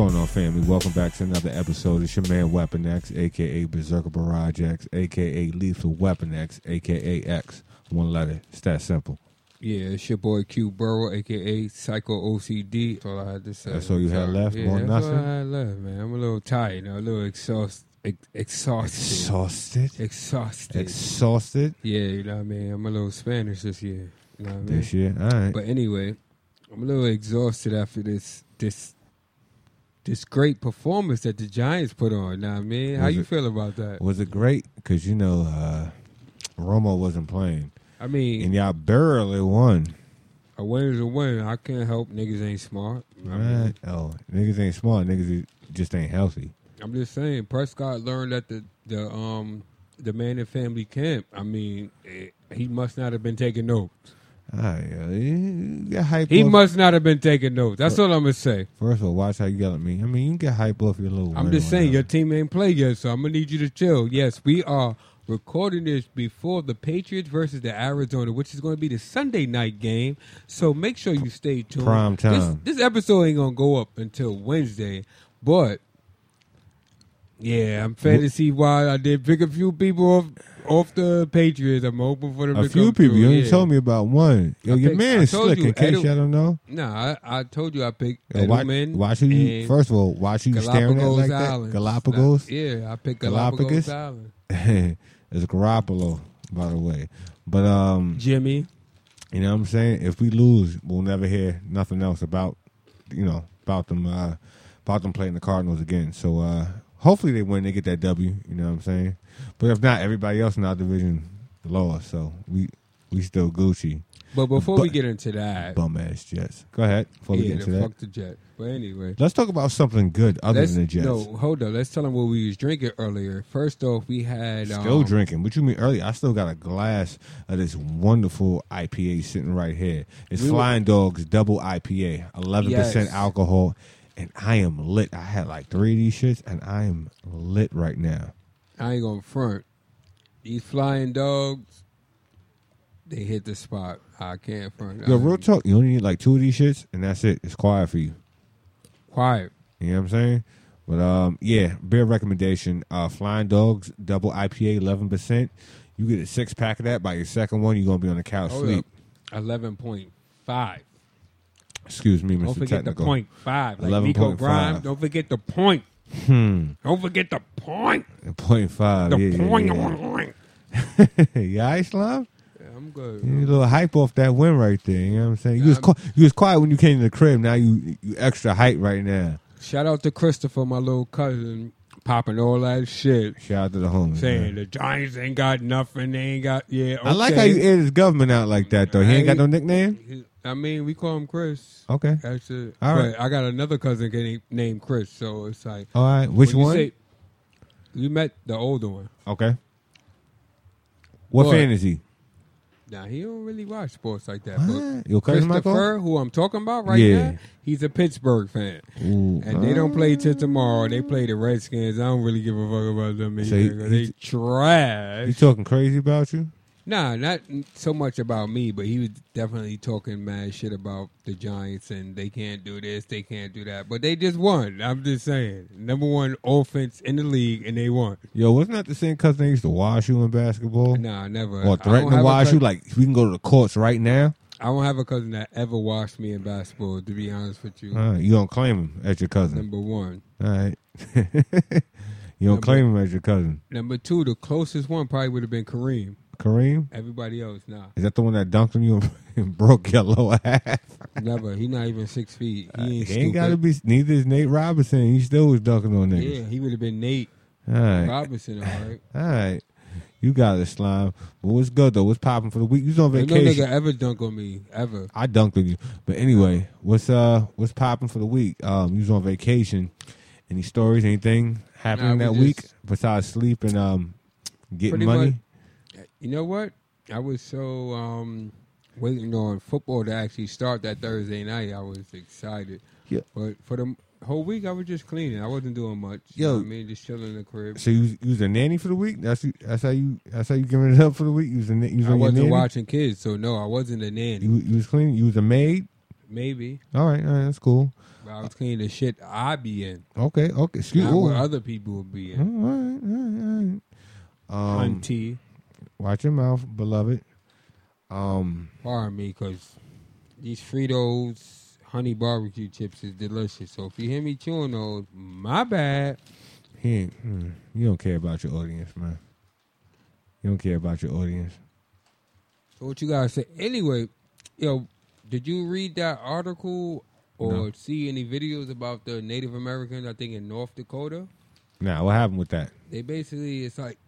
going on, family? Welcome back to another episode. It's your man Weapon X, aka Berserker Barrage X, aka Lethal Weapon X, aka X. One letter. It's that simple. Yeah, it's your boy Q Burrow, aka Psycho OCD. That's all I had to say. That's all you had left? Yeah, More that's nothing? all I had left, man. I'm a little tired, you know, a little exhaust, ex- exhausted. Exhausted. exhausted. Exhausted yeah, you know what I mean? I'm a little Spanish this year. You know what I mean? this year. All right. But anyway, I'm a little exhausted after this this this great performance that the Giants put on. What I mean? How Was you it- feel about that? Was it great? Because, you know, uh, Romo wasn't playing. I mean, And y'all barely won. a win is a win. I can't help niggas ain't smart. I mean, Right? Oh, niggas ain't smart. Niggas just ain't healthy. I'm just saying, Prescott learned at the the um the man and family camp. I mean, eh, he must not have been taking notes. Right. get hype He must not have been taking notes. That's all I'm gonna say. First of all, watch how you yell at me. I mean, you can get hype off your little I'm just saying, your team ain't played yet, so I'm gonna need you to chill. Yes, we are recording this before the Patriots versus the Arizona, which is going to be the Sunday night game. So make sure you stay tuned. Prime time. This, this episode ain't gonna go up until Wednesday, but yeah, I'm fantasy wise. I did pick a few people off off the Patriots. I'm hoping for them A to few come people. through. You only yeah. told me about one. Yo, I your picked- man I is told slick. you, in case Edu- y'all don't know. Nah, I, I told you I picked Yo, watch, Edelman. watch who you. and First of all, watch who you staring at Galapagos like Islands. that. Galapagos. Yeah, I picked Galapagos? Galapagos Island. it's Garoppolo, by the way. But um, Jimmy. you know what I'm saying? If we lose, we'll never hear nothing else about, you know, about them, uh, about them playing the Cardinals again. So uh, hopefully they win, they get that W. You know what I'm saying? But if not, everybody else in our division lost. So we we still Gucci. But before we get into that, Bum ass Jets. Go ahead. Before we get into that, fuck the Jet. But anyway, let's talk about something good other than the Jets. no hold on. Let's tell them what we was drinking earlier. First off, we had Still um, drinking. What you mean earlier? I still got a glass of this wonderful IPA sitting right here. It's We were- Flying Dogs Double IPA, eleven percent alcohol, and I am lit. I had like three of these shits, and I am lit right now. I ain't gonna front. These flying dogs, they hit the spot. I can't front. Yo, I- real talk. You only need like two of these shits, and that's it. It's quiet for you. Quiet. You know what I'm saying? But um, yeah, beer recommendation: uh, Flying Dogs Double IPA, eleven percent. You get a six pack of that. By your second one, you're gonna be on the couch Hold sleep. Eleven point five. Excuse me, Mr. Don't forget Technical. the point five. Like Nico 11.5. Grimes. Don't forget the point. Hmm. Don't forget the point. Point five. The yeah, point. yeah. yeah, I slime. Yeah, I'm good. You a little hype off that win right there. You know what I'm saying? You was I'm- you was quiet when you came to the crib. Now you you extra hype right now. Shout out to Christopher, my little cousin, popping all that shit. Shout out to the homies. Saying man. the Giants ain't got nothing. They ain't got yeah. I like how okay. you air his government out like that though. He ain't got no nickname. I mean, we call him Chris. Okay. That's it. All but. I got another cousin named Chris, so it's like All right. Which when you one? say- you met the older one. okay. What, What? fan is he? Now he don't really watch sports like that. What? Your cousin But Michael? Christopher, who I'm talking about right Yeah. now, he's a Pittsburgh fan, Ooh, and they don't uh, play till tomorrow. They play the Redskins. I don't really give a fuck about them So he- they trash. He talking crazy about you? Nah, not so much about me, but he was definitely talking mad shit about the Giants and they can't do this, they can't do that. But they just won. I'm just saying. Number one offense in the league and they won. Yo, wasn't that the same cousin that used to wash you in basketball? Nah, never. Or threaten to wash you? Like we can go to the courts right now. I don't have a cousin that ever watched me in basketball, to be honest with you. Right, you don't claim him as your cousin. Number one. All right. you don't Number- claim him as your cousin. Number two, the closest one probably would have been Kareem. Kareem? Everybody else, nah. Is that the one that dunked on you and broke your lower half? Never. He not even six feet. He ain't He ain't got to be. Neither is Nate Robinson. He still was dunking on Nate. Yeah, he would have been Nate All right. Robinson, all right. All right. You got it, slime. But what's good though? What's popping for the week? You was on Ain't no nigga ever dunk on me, ever. I dunked on you. But anyway, what's uh what's popping for the week? Um, you was on vacation. Any stories? Anything happening Nah, that we week besides sleep and um getting money? much. You know what? I was so um, waiting on football to actually start that Thursday night. I was excited. Yeah. But for the whole week, I was just cleaning. I wasn't doing much. You Yo. know what I mean, just chilling in the crib. So you, you was a nanny for the week? That's you, that's how you that's how you giving it up for the week. You was a you was I wasn't watching kids, so no, I wasn't a nanny. You you was cleaning. You was a maid. maybe. All right, all right, that's cool. But I was cleaning the shit I be in, Okay, okay. Excuse me. what other people would be right, in. all right, all right. Um, Hunty, watch your mouth, beloved. Um, pardon me, because these Fritos honey barbecue chips is delicious. So if you hear me chewing those, my bad. he ain't. hmm, you don't care about your audience, man. You don't care about your audience. So what you guys say? Anyway, yo, did you read that article or No. see any videos about the Native Americans? I think in North Dakota. Now, what happened with that? They basically it's like,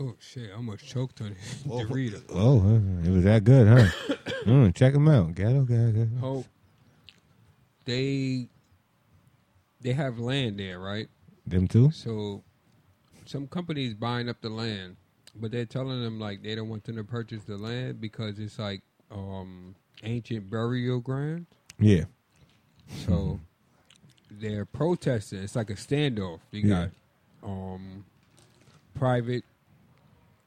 oh shit, I almost choked on it. Oh. Dorito. Oh, huh, it was that good, huh? mm, check them out. Ghetto, ghetto. Oh, they they have land there, right? Them too. So some companies buying up the land, but they're telling them like they don't want them to purchase the land because it's like um ancient burial ground. Yeah. So they're protesting. It's like a standoff. You Yeah. got um private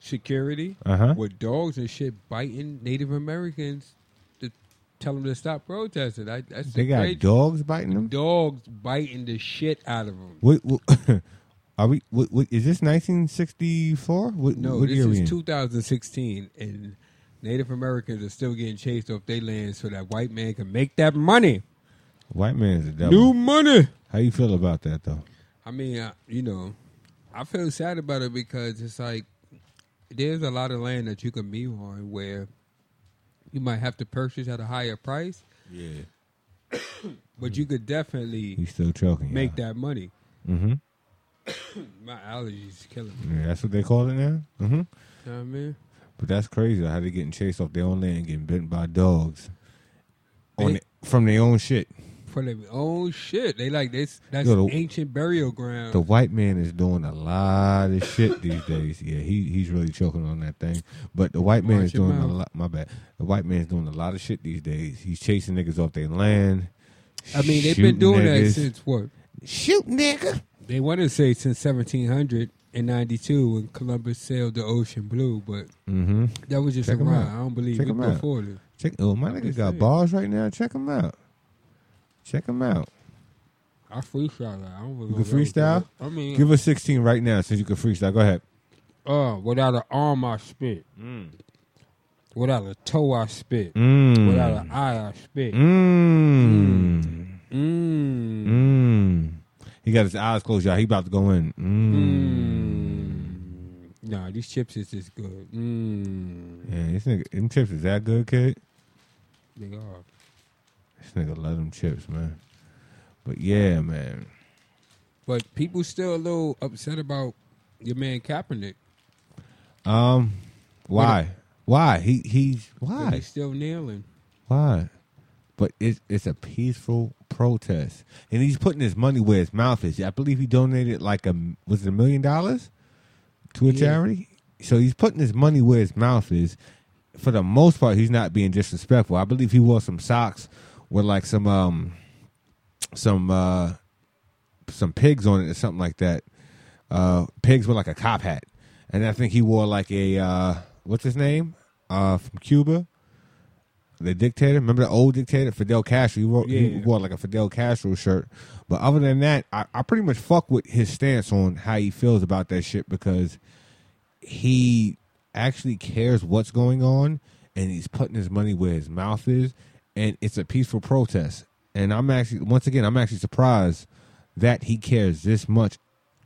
security Uh huh. with dogs and shit biting Native Americans to tell them to stop protesting. I, that's They got great. dogs biting them. dogs biting the shit out of them. What, what, are we? What, what, is this 1964? What, No, what this year is in? 2016, and Native Americans are still getting chased off their land so that white man can make that money. White man's a devil. New money. How you feel about that though? I mean, I, you know, I feel sad about it because it's like there's a lot of land that you can be on where you might have to purchase at a higher price, Yeah. but you could definitely He's still choking. make that money. Mm-hmm. My allergies killing me. Yeah, that's what they call it now. Mm-hmm. You know what I mean? But that's crazy. How they getting chased off their own land, and getting bitten by dogs on the- from their own shit. For their own shit. They like this. That's Yo, the- ancient burial ground. The white man is doing a lot of shit these days. Yeah, he he's really choking on that thing. But the white man Watch is doing a lot. My bad. The white man's doing a lot of shit these days. He's chasing niggas off their land. I mean, they've been doing that since what? Shoot nigga. They want to say since 1700 in '92 when Columbus sailed the ocean blue, but Mm-hmm. that was just Check a rhyme. I don't believe it. Check it before this. Check. Oh, my nigga got saying. bars right now. Check him out. Check him out. I freestyle that. I don't You remember can freestyle? I mean, Give us sixteen right now, since you can freestyle. Go ahead. uh, without an arm I spit. Mm. Without a toe I spit. Mm. Without an eye I spit. Mm. Mmm. Mm. He got his eyes closed, y'all. He about to go in. Mm. Mmm. Nah, these chips is just good. Mmm. Yeah, this nigga, them chips is that good, kid. They are. This nigga love them chips, man. But yeah, man. But people still a little upset about your man Kaepernick. Um, why? Why? He he's why? he's still kneeling. Why? But it's it's a peaceful protest, and he's putting his money where his mouth is. I believe he donated like a was it a million dollars to a Yeah. charity. So he's putting his money where his mouth is. For the most part, he's not being disrespectful. I believe he wore some socks with like some um some uh some pigs on it or something like that. Uh pigs with like a cop hat. And I think he wore like a uh what's his name? Uh from Cuba. The dictator, remember the old dictator, Fidel Castro? He wore, he wore like a Fidel Castro shirt. But other than that, I, I pretty much fuck with his stance on how he feels about that shit because he actually cares what's going on and he's putting his money where his mouth is and it's a peaceful protest. And i'm actually once again i'm actually surprised that he cares this much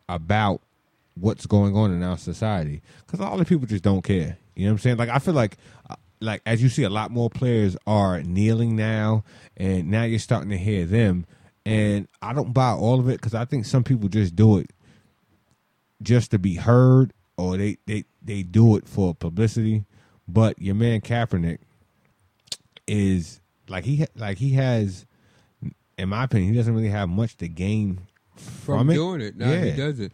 about what's going on in our society. Because all the people just don't care. You know what i'm saying? Like i feel like uh, like as you see a lot more players are kneeling now and now you're starting to hear them. And i don't buy all of it because i think some people just do it just to be heard or they, they, they do it for publicity. But your man Kaepernick is like he like he has, in my opinion, he doesn't really have much to gain from, from, it. doing it. Nah, he doesn't.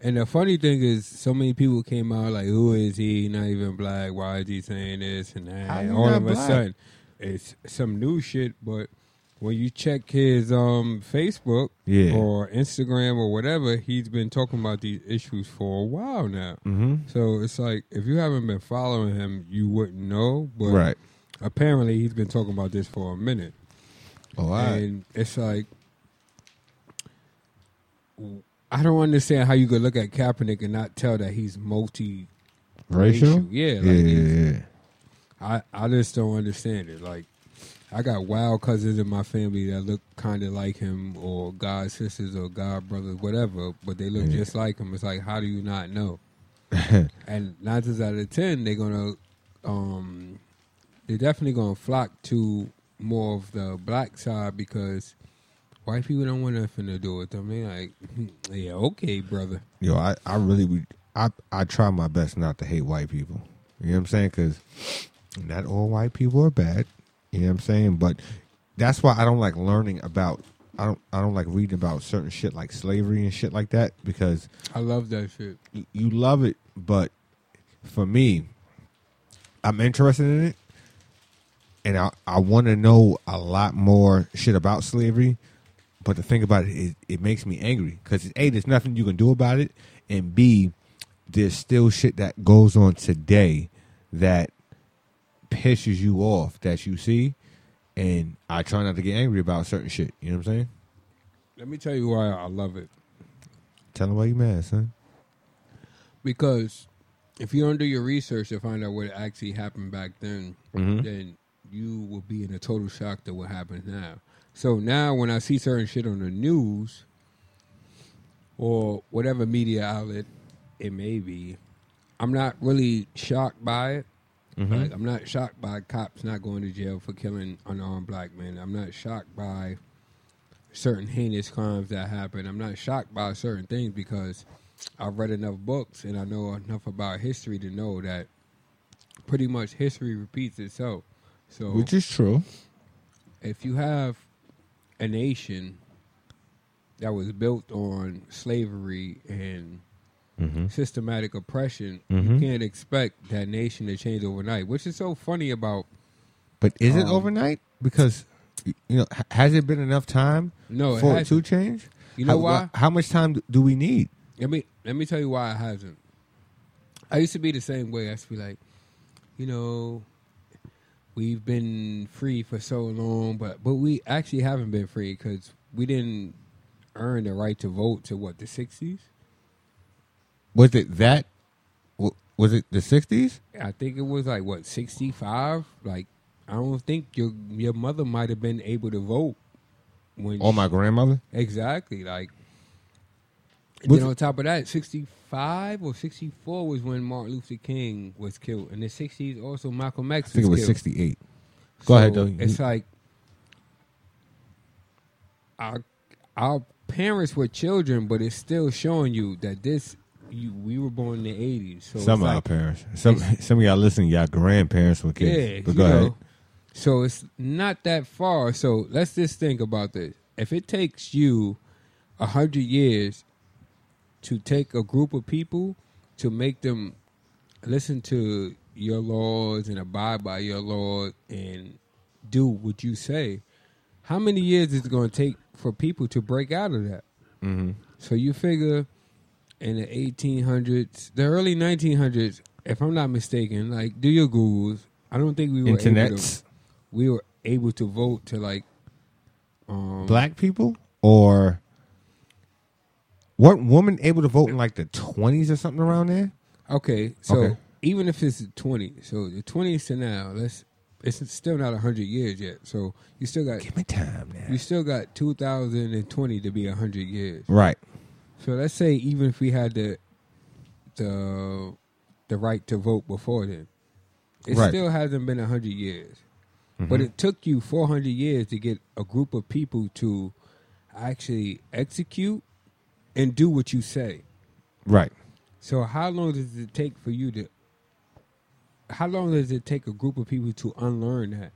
And the funny thing is, so many people came out like, "Who is he? Not even black. Why is he saying this and that?" You All of a sudden, it's some new shit. But when you check his um Facebook Yeah. or Instagram or whatever, he's been talking about these issues for a while now. Mm-hmm. So it's like if you haven't been following him, you wouldn't know. But Right. Apparently he's been talking about this for a minute, Oh, right. and it's like I don't understand how you could look at Kaepernick and not tell that he's multi. Racial? Yeah, Yeah, like yeah, yeah. I I just don't understand it. Like, I got wild cousins in my family that look kind of like him, or god sisters, or god brothers, whatever, but they look Yeah. just like him. It's like, how do you not know? and nine times out of ten, they're gonna, um, they're definitely gonna flock to more of the black side because white people don't want nothing to do with them. They like, yeah, okay, brother. Yo, I, I really would. I, I try my best not to hate white people. You know what I'm saying? Because not all white people are bad. You know what I'm saying? But that's why I don't like learning about. I don't. I don't like reading about certain shit like slavery and shit like that because I love that shit. you love it, but for me, I'm interested in it, and I I want to know a lot more shit about slavery. But the thing about it is, it makes me angry because a there's nothing you can do about it, and b there's still shit that goes on today that pisses you off that you see, and I try not to get angry about certain shit. You know what I'm saying? Let me tell you why I love it. Tell them why you mad, son. Because if you don't do your research to find out what actually happened back then, Mhm. then you will be in a total shock to what happens now. So now when I see certain shit on the news or whatever media outlet it may be, I'm not really shocked by it. Mhm. Like I'm not shocked by cops not going to jail for killing unarmed black men. I'm not shocked by certain heinous crimes that happen. I'm not shocked by certain things because I've read enough books and I know enough about history to know that pretty much history repeats itself. So Which is true. if you have a nation that was built on slavery and Mm-hmm. systematic oppression, you Mhm. can't expect that nation to change overnight. Which is so funny about But is it Um, overnight? Because you know, has it been enough time no, for it to change? You know how, why? How much time do- do we need? Let me let me tell you why it hasn't. I used to be the same way. I used to be like, you know, we've been free for so long, but but we actually haven't been free because we didn't earn the right to vote to what the sixties. Was it that? Was it the sixties? I think it was like what sixty five. Like I don't think your your mother might have been able to vote when Or my grandmother? Exactly. Like, and then on top of that, 65 or 64 was when Martin Luther King was killed. In the 60s, also Malcolm X I think it was killed. sixty-eight. Go ahead, So though. It's like our, our parents were children, but it's still showing you that this, you, we were born in the 80s. So some of our like, parents, some some of y'all listening, y'all grandparents were kids. yeah, but go ahead. know, So it's not that far. So let's just think about this. If it takes you a hundred years to take a group of people to make them listen to your laws and abide by your laws and do what you say, how many years is it going to take for people to break out of that? Mm-hmm. So you figure in the 1800s, the early 1900s, if I'm not mistaken, like do your Googles. I don't think we were able to, Internets, we were able to vote to like um black people, or what woman able to vote in like the twenties or something around there? Okay, so Okay. even if it's 20, so the 20s to now, let's it's still not 100 years yet. So you still got Give me time now. you still got 2020 to be 100 years. Right. So let's say even if we had the the the right to vote before then, it Right. still hasn't been 100 years. Mm-hmm. But it took you 400 years to get a group of people to actually execute and do what you say. Right. So how long does it take for you to? How long does it take a group of people to unlearn that?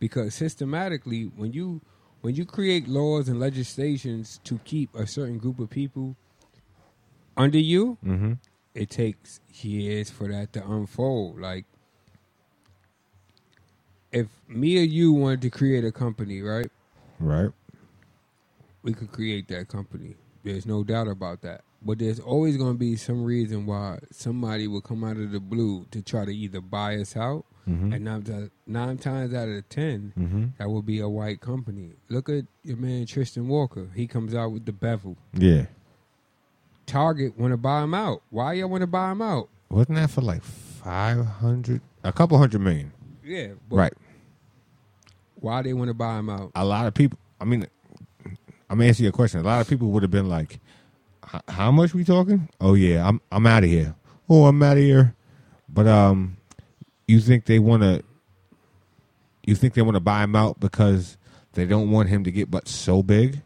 Because systematically, when you when you create laws and legislations to keep a certain group of people under you, Mm-hmm. it takes years for that to unfold. Like, if me or you wanted to create a company, right? Right. we could create that company. There's no doubt about that. But there's always going to be some reason why somebody will come out of the blue to try to either buy us out Mhm. and nine, nine times out of 10 Mm-hmm. that will be a white company. Look at your man Tristan Walker. He comes out with the bevel. Yeah. Target want to buy him out. Why y'all want to buy him out? Wasn't that for like five hundred, a couple hundred million? Yeah, but right. Why they want to buy him out? A lot of people. I mean, I'm gonna answer your question. A lot of people would have been like, "How much we talking?" Oh yeah, I'm I'm out of here. Oh, I'm out of here. But um, you think they want to? You think they want to buy him out because they don't want him to get but so big,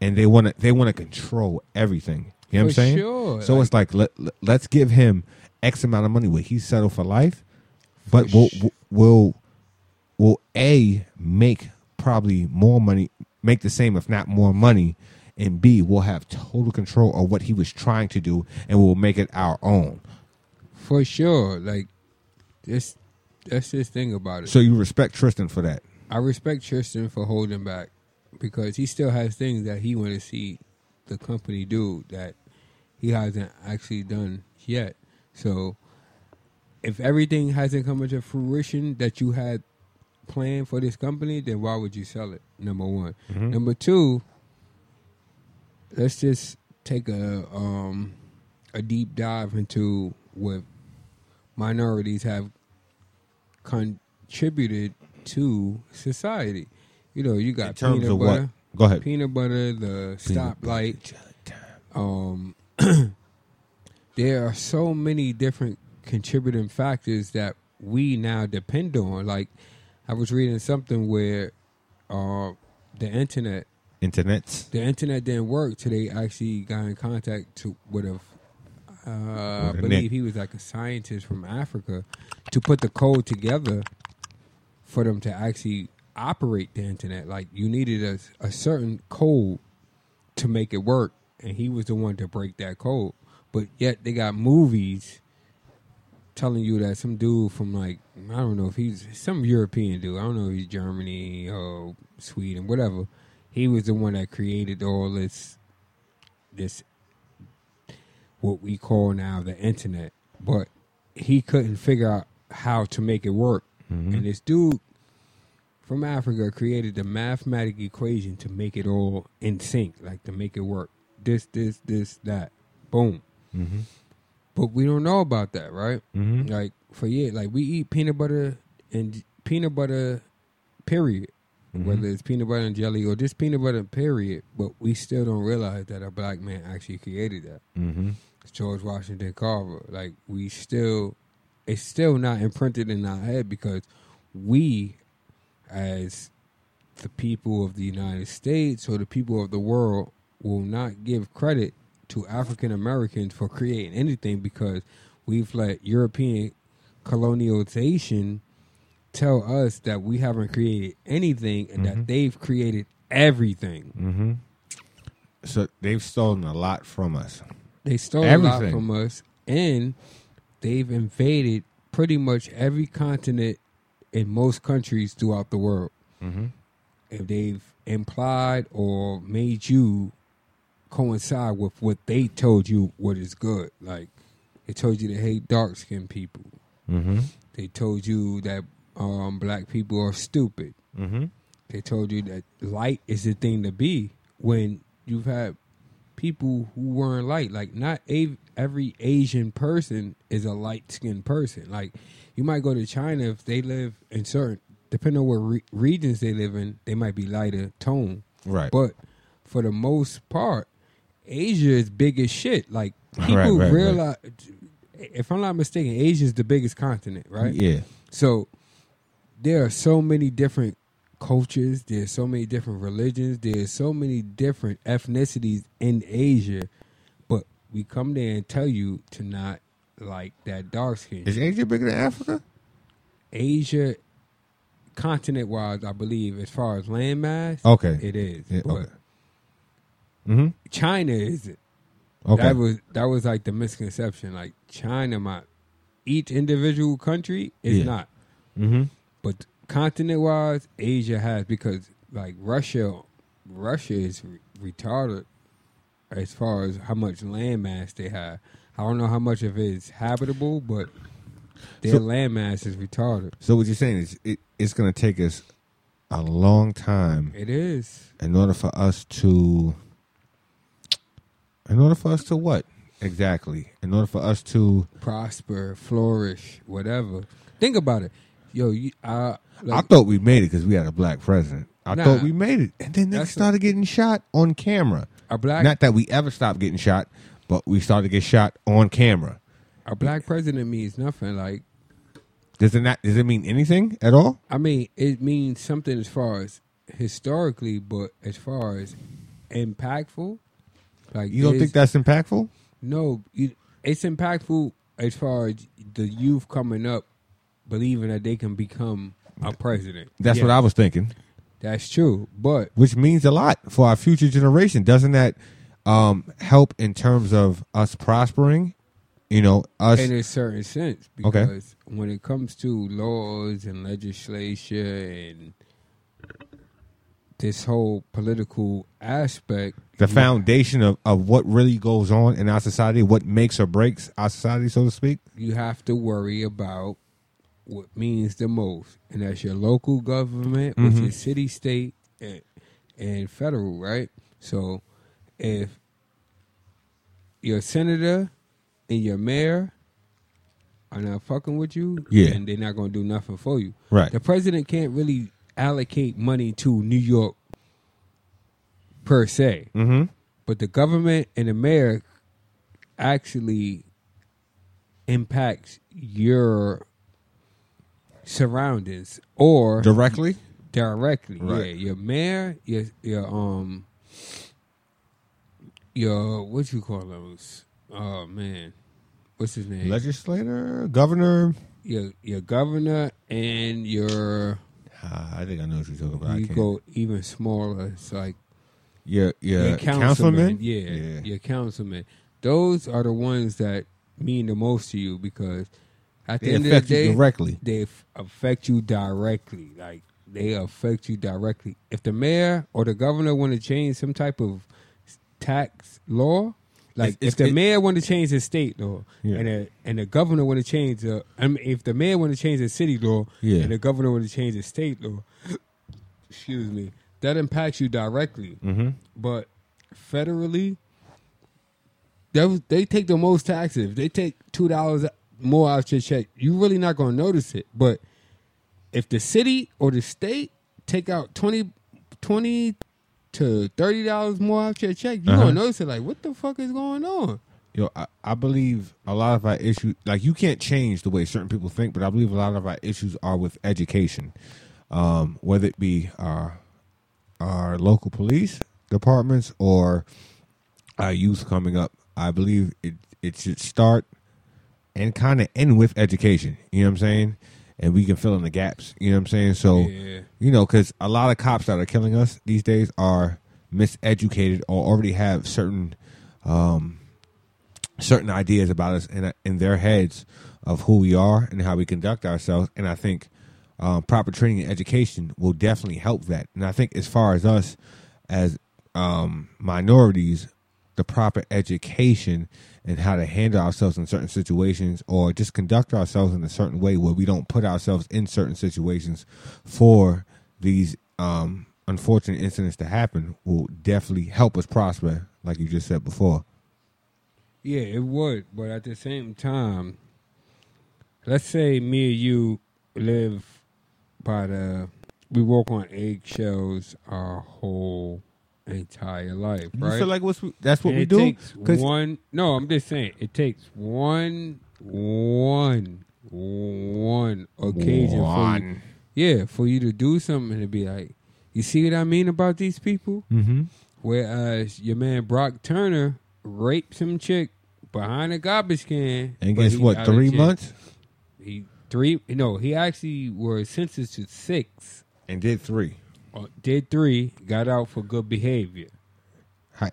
and they want to they want to control everything. You know what I'm saying? sure. So Like- it's like let, let- let's give him X amount of money where he's settled for life, but For will sh- will we'll a make probably more money, make the same if not more money, and b we'll have total control of what he was trying to do, and we'll make it our own. For sure. Like this that's this thing about it. So you respect Tristan for that. I respect Tristan for holding back because he still has things that he want to see the company do that he hasn't actually done yet. So if everything hasn't come into fruition that you had planned for this company, then why would you sell it? Number one. Mhm. Number two, let's just take a um a deep dive into what minorities have contributed to society. You know, you got peanut of butter, what? Go ahead. peanut butter, the stoplight. Um, there are so many different contributing factors that we now depend on. Like, I was reading something where uh, the internet Internets. the internet didn't work till they actually got in contact to with a uh, I believe he was like a scientist from Africa to put the code together for them to actually operate the internet. Like you needed a, a certain code to make it work, and he was the one to break that code. But yet they got movies telling you that some dude from like I don't know if he's some European dude. I don't know if he's Germany or Sweden, whatever. He was the one that created all this this what we call now the internet. But he couldn't figure out how to make it work. Mhm. And this dude from Africa created the mathematic equation to make it all in sync, like to make it work. This, this, this, that. Boom. Mm-hmm. But we don't know about that, right? Mm-hmm. Like for years, like we eat peanut butter and peanut butter, period. Mhm. Whether it's peanut butter and jelly or just peanut butter, period. But we still don't realize that a black man actually created that. Mm-hmm. It's George Washington Carver. Like we still, it's still not imprinted in our head because we, as the people of the United States or the people of the world, will not give credit to African Americans for creating anything because we've let European colonialization tell us that we haven't created anything and Mhm. that they've created everything. Mm-hmm. So they've stolen a lot from us. They stole a lot from us, and they've invaded pretty much every continent in most countries throughout the world. Mm-hmm. If they've implied or made you coincide with what they told you what is good, like they told you to hate dark skinned people, Mm-hmm. they told you that um, black people are stupid, Mm-hmm. they told you that light is the thing to be when you've had people who weren't light. Like not a- every Asian person is a light skinned person. Like you might go to China if they live in certain, depending on what re- regions they live in, they might be lighter tone. Right. But for the most part, Asia is big as shit. Like people right, right. realize. If I'm not mistaken, Asia is the biggest continent, right? Yeah. So there are so many different cultures, there's so many different religions, there's so many different ethnicities in Asia, but we come there and tell you to not like that dark skin. Is Asia bigger than Africa? Asia continent wise, I believe, as far as landmass, Okay. it is. Yeah, but okay. Mm-hmm. China is it. Okay. That was that was like the misconception. Like China, my each individual country is Yeah. not. mm-hmm. But continent wise, Asia has because like Russia, Russia is re- retarded as far as how much landmass they have. I don't know how much of it is habitable, but Their So- landmass is retarded. So what you're saying is it, it's going to take us a long time It is. in order for us to in order for us to what exactly in order for us to prosper, flourish, whatever. Think about it, yo. You, I, i thought we made it because we had a black president i Nah. thought we made it and then they That's a- started getting shot on camera a black not that we ever stopped getting shot but we started to get shot on camera a black president means nothing. Like does it not does it mean anything at all I mean, it means something as far as historically, but as far as impactful, like you don't think that's impactful no, it's impactful as far as the youth coming up believing that they can become a president. that's what i was thinking That's true, but which means a lot for our future generation. Doesn't that um, help in terms of us prospering? You know, us. in a certain sense, Okay. because when it comes to laws and legislation and this whole political aspect, the foundation of, of what really goes on in our society, what makes or breaks our society, so to speak. you have to worry about what means the most, and that's your local government, which Mhm. is city, state, and, and federal, right? So, if your senator and your mayor are not fucking with you, Yeah. then they're not gonna do nothing for you. Right. The president can't really allocate money to New York per se. Mm-hmm. But the government and the mayor actually impacts your surroundings or Directly. directly. Right. Yeah, your mayor, your your um your what you call those? Oh man. What's his name? Legislator, governor. your your governor and your Ah, I think I know what you're talking about. You go even smaller. It's like Your, your, your councilman. councilman, yeah, your councilman. Those are the ones that mean the most to you because at the They end of the day, directly. they f- affect you directly. Like they affect you directly. If the mayor or the governor want to change some type of tax law, like It's- if the it- mayor want to change the state law, Yeah. and the, and the governor want to change the, I mean, if the mayor want to change the city law, Yeah. and the governor want to change the state law, excuse me, that impacts you directly. Mm-hmm. But federally, they they take the most taxes. If they take two dollars more out your check, you're really not gonna notice it. But if the city or the state take out 20, 20 to thirty dollars more out your check, you Uh-huh. gonna notice it. Like, what the fuck is going on? Yo, I, I believe a lot of our issues, like you can't change the way certain people think, but I believe a lot of our issues are with education, um, whether it be our our local police departments or our youth coming up. I believe it it should start and kind of end with education. You know what I'm saying? And we can fill in the gaps. You know what I'm saying? So Yeah. You know, because a lot of cops that are killing us these days are miseducated or already have certain um, certain ideas about us in in their heads of who we are and how we conduct ourselves. And I think um, proper training and education will definitely help that. And I think as far as us as um, minorities, the proper education and how to handle ourselves in certain situations or just conduct ourselves in a certain way where we don't put ourselves in certain situations for these um, unfortunate incidents to happen will definitely help us prosper, like you just said before. Yeah, it would. But at the same time, let's say me and you live by the, we walk on eggshells our whole entire life, You right? feel like what's, that's what And we it do? Takes one. No, I'm just saying it takes one, one, one occasion for you, One. yeah, for you to do something and to be like, you see what I mean about these people? Mm-hmm. Whereas your man Brock Turner raped some chick behind a garbage can. And guess what? Three months He three. No, he actually was sentenced to six. and did three. Uh, Did three. Got out for good behavior. How,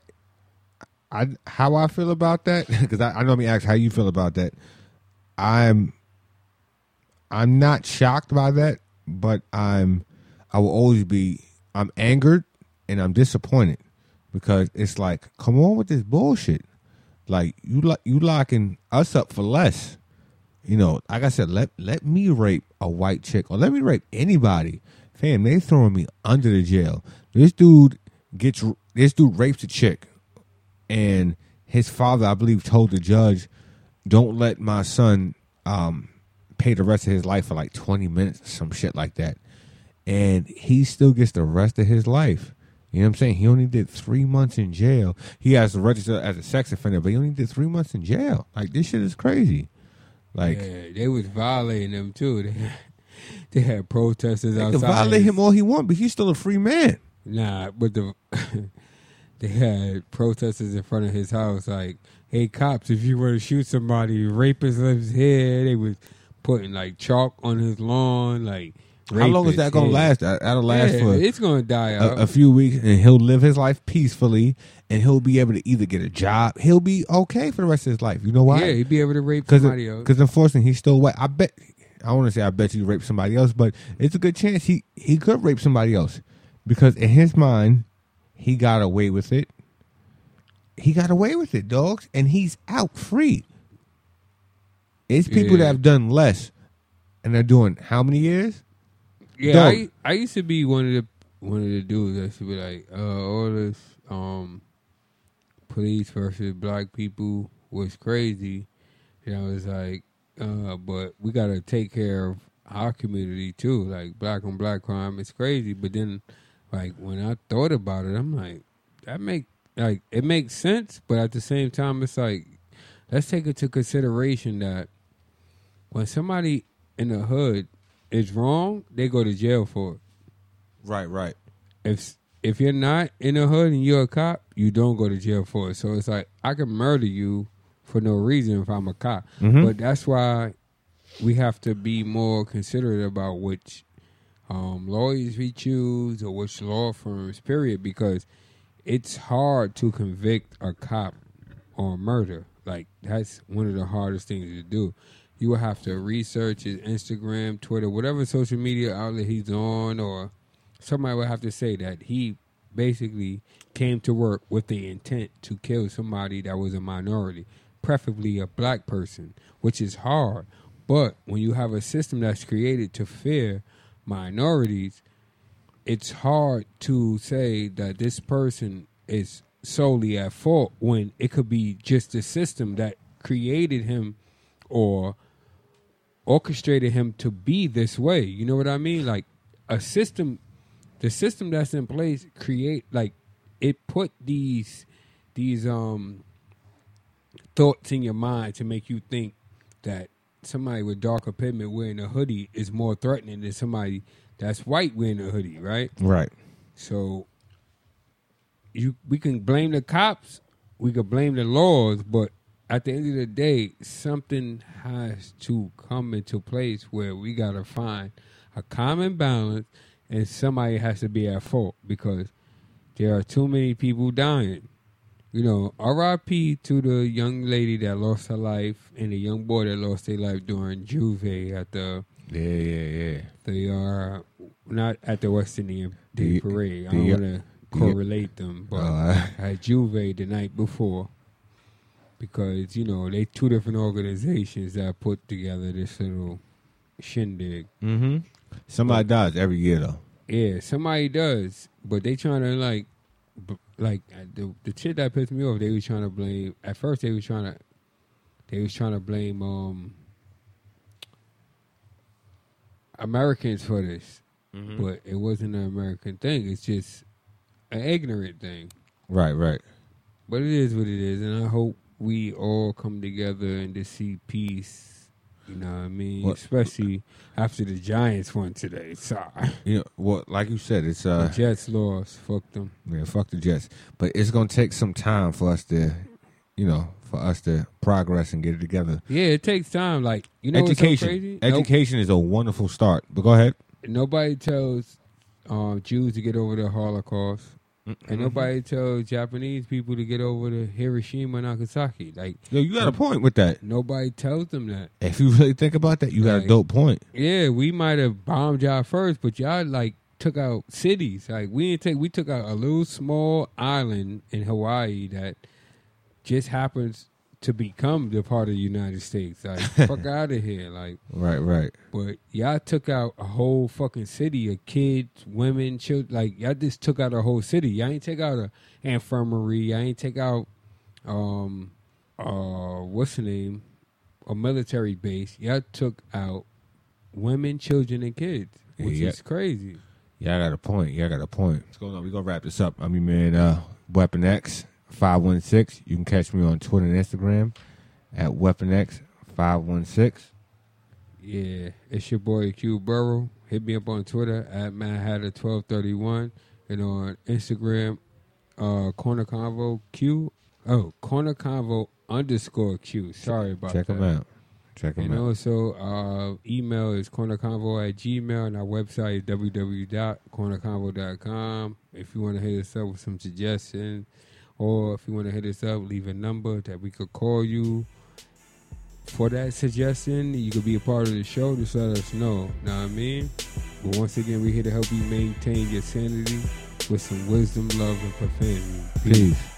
I how I feel about that because I, I know me ask how you feel about that. I'm I'm not shocked by that, but I'm I will always be I'm angered and I'm disappointed because it's like come on with this bullshit. Like you lo- you locking us up for less You know, like I said, let let me rape a white chick or let me rape anybody. Fam, they throwing me under the jail. This dude gets this dude rapes a chick, and his father, I believe, told the judge, "Don't let my son um, pay the rest of his life for like twenty minutes, some shit like that." And he still gets the rest of his life. You know what I'm saying? He only did three months in jail. He has to register as a sex offender, but he only did three months in jail. Like this shit is crazy. Like yeah, they was violating them too. They, they had protesters they outside. can violate him all he want, but he's still a free man. Nah, but the they had protesters in front of his house. Like, hey, cops, if you were to shoot somebody, rapist lives here. They was putting like chalk on his lawn. Like, How long is that gonna here. last? That- That'll last Yeah, for it's gonna die out. a, a few weeks, and he'll live his life peacefully, and he'll be able to either get a job. He'll be okay for the rest of his life. You know why? Yeah, he'd be able to rape somebody else. because unfortunately he's still white. I bet I want to say I bet you raped somebody else, but it's a good chance he he could rape somebody else because in his mind he got away with it. He got away with it, dogs, and he's out free. It's people Yeah. that have done less, and they're doing how many years? Yeah, Dog. I I used to be one of the one of the dudes that should be like, uh, all this um police versus black people was crazy. And I was like, uh, but we gotta take care of our community too. Like black on black crime It's crazy. But then like when I thought about it, I'm like, that make like it makes sense, but at the same time it's like let's take into consideration that when somebody in the hood is wrong, they go to jail for it. Right, right. If if you're not in the hood and you're a cop, you don't go to jail for it. So it's like I can murder you for no reason if I'm a cop. Mhm. But that's why we have to be more considerate about which um, lawyers we choose or which law firms, period, because it's hard to convict a cop on murder. Like that's one of the hardest things to do. You will have to research his Instagram, Twitter, whatever social media outlet he's on, or somebody will have to say that he basically came to work with the intent to kill somebody that was a minority, preferably a black person, which is hard. But when you have a system that's created to fear minorities, it's hard to say that this person is solely at fault when it could be just the system that created him or orchestrated him to be this way. You know what I mean? Like a system the system that's in place create like it put these these um thoughts in your mind to make you think that somebody with darker pigment wearing a hoodie is more threatening than somebody that's white wearing a hoodie, right? Right. So you we can blame the cops, we can blame the laws, but at the end of the day, something has to come into place where we gotta find a common balance and somebody has to be at fault because there are too many people dying. You know, R.I.P. to the young lady that lost her life and the young boy that lost their life during J'ouvert at the Yeah, yeah, yeah. they are not at the West Indian Day The- Parade. I don't want to correlate them, but Uh, at J'ouvert the night before, because you know they two different organizations that put together this little shindig. mm-hmm. Somebody dies every year though. Yeah, somebody does, but they trying to like, b- like uh, the the shit that pissed me off. They was trying to blame. At first, they was trying to, they was trying to blame um Americans for this, but it wasn't an American thing. It's just an ignorant thing. Right, right. But it is what it is, and I hope we all come together and to see peace. You know what I mean? What- Especially after the Giants won today. Sorry. You know what? Like you said, it's the uh, Jets lost. Fuck them. yeah, fuck the Jets. But it's gonna take some time for us to, you know, for us to progress and get it together. Yeah, it takes time. Like you know, education, what's so crazy? Nope. education is a wonderful start. But go ahead. nobody tells um, Jews to get over the Holocaust, and nobody tells Japanese people to get over to Hiroshima and Nagasaki. Like Yo, you got a point with that. nobody tells them that. If you really think about that, you got a dope point. Yeah, we might have bombed y'all first, but y'all like took out cities. Like we didn't take. We took out a little small island in Hawaii that just happens to become the part of the United States. Like, fuck out of here. Like, Right, right. but y'all took out a whole fucking city of kids, women, children. Like, y'all just took out a whole city. Y'all ain't take out a infirmary. Y'all ain't take out, um, uh, what's the name? A military base. Y'all took out women, children, and kids, which Yeah. is crazy. Yeah, I got a point. Yeah, I got a point. What's going on? we going to wrap this up. I'm your man, uh, Weapon X 516. You can catch me on Twitter and Instagram at WeaponX516. Yeah, it's your boy Q Burrow. Hit me up on Twitter at Manhattan1231 and on Instagram, uh, Corner Convo Q. Oh, Corner Convo underscore Q. Sorry about Check that. them out. Check them And out. also, uh, email is cornerconvo at gmail, and our website is www.cornerconvo.com. If you want to hit us up with some suggestions, or if you want to hit us up, leave a number that we could call you for that suggestion. You could be a part of the show. Just let us know. Know what I mean? But once again, we're here to help you maintain your sanity with some wisdom, love, and profanity. Peace.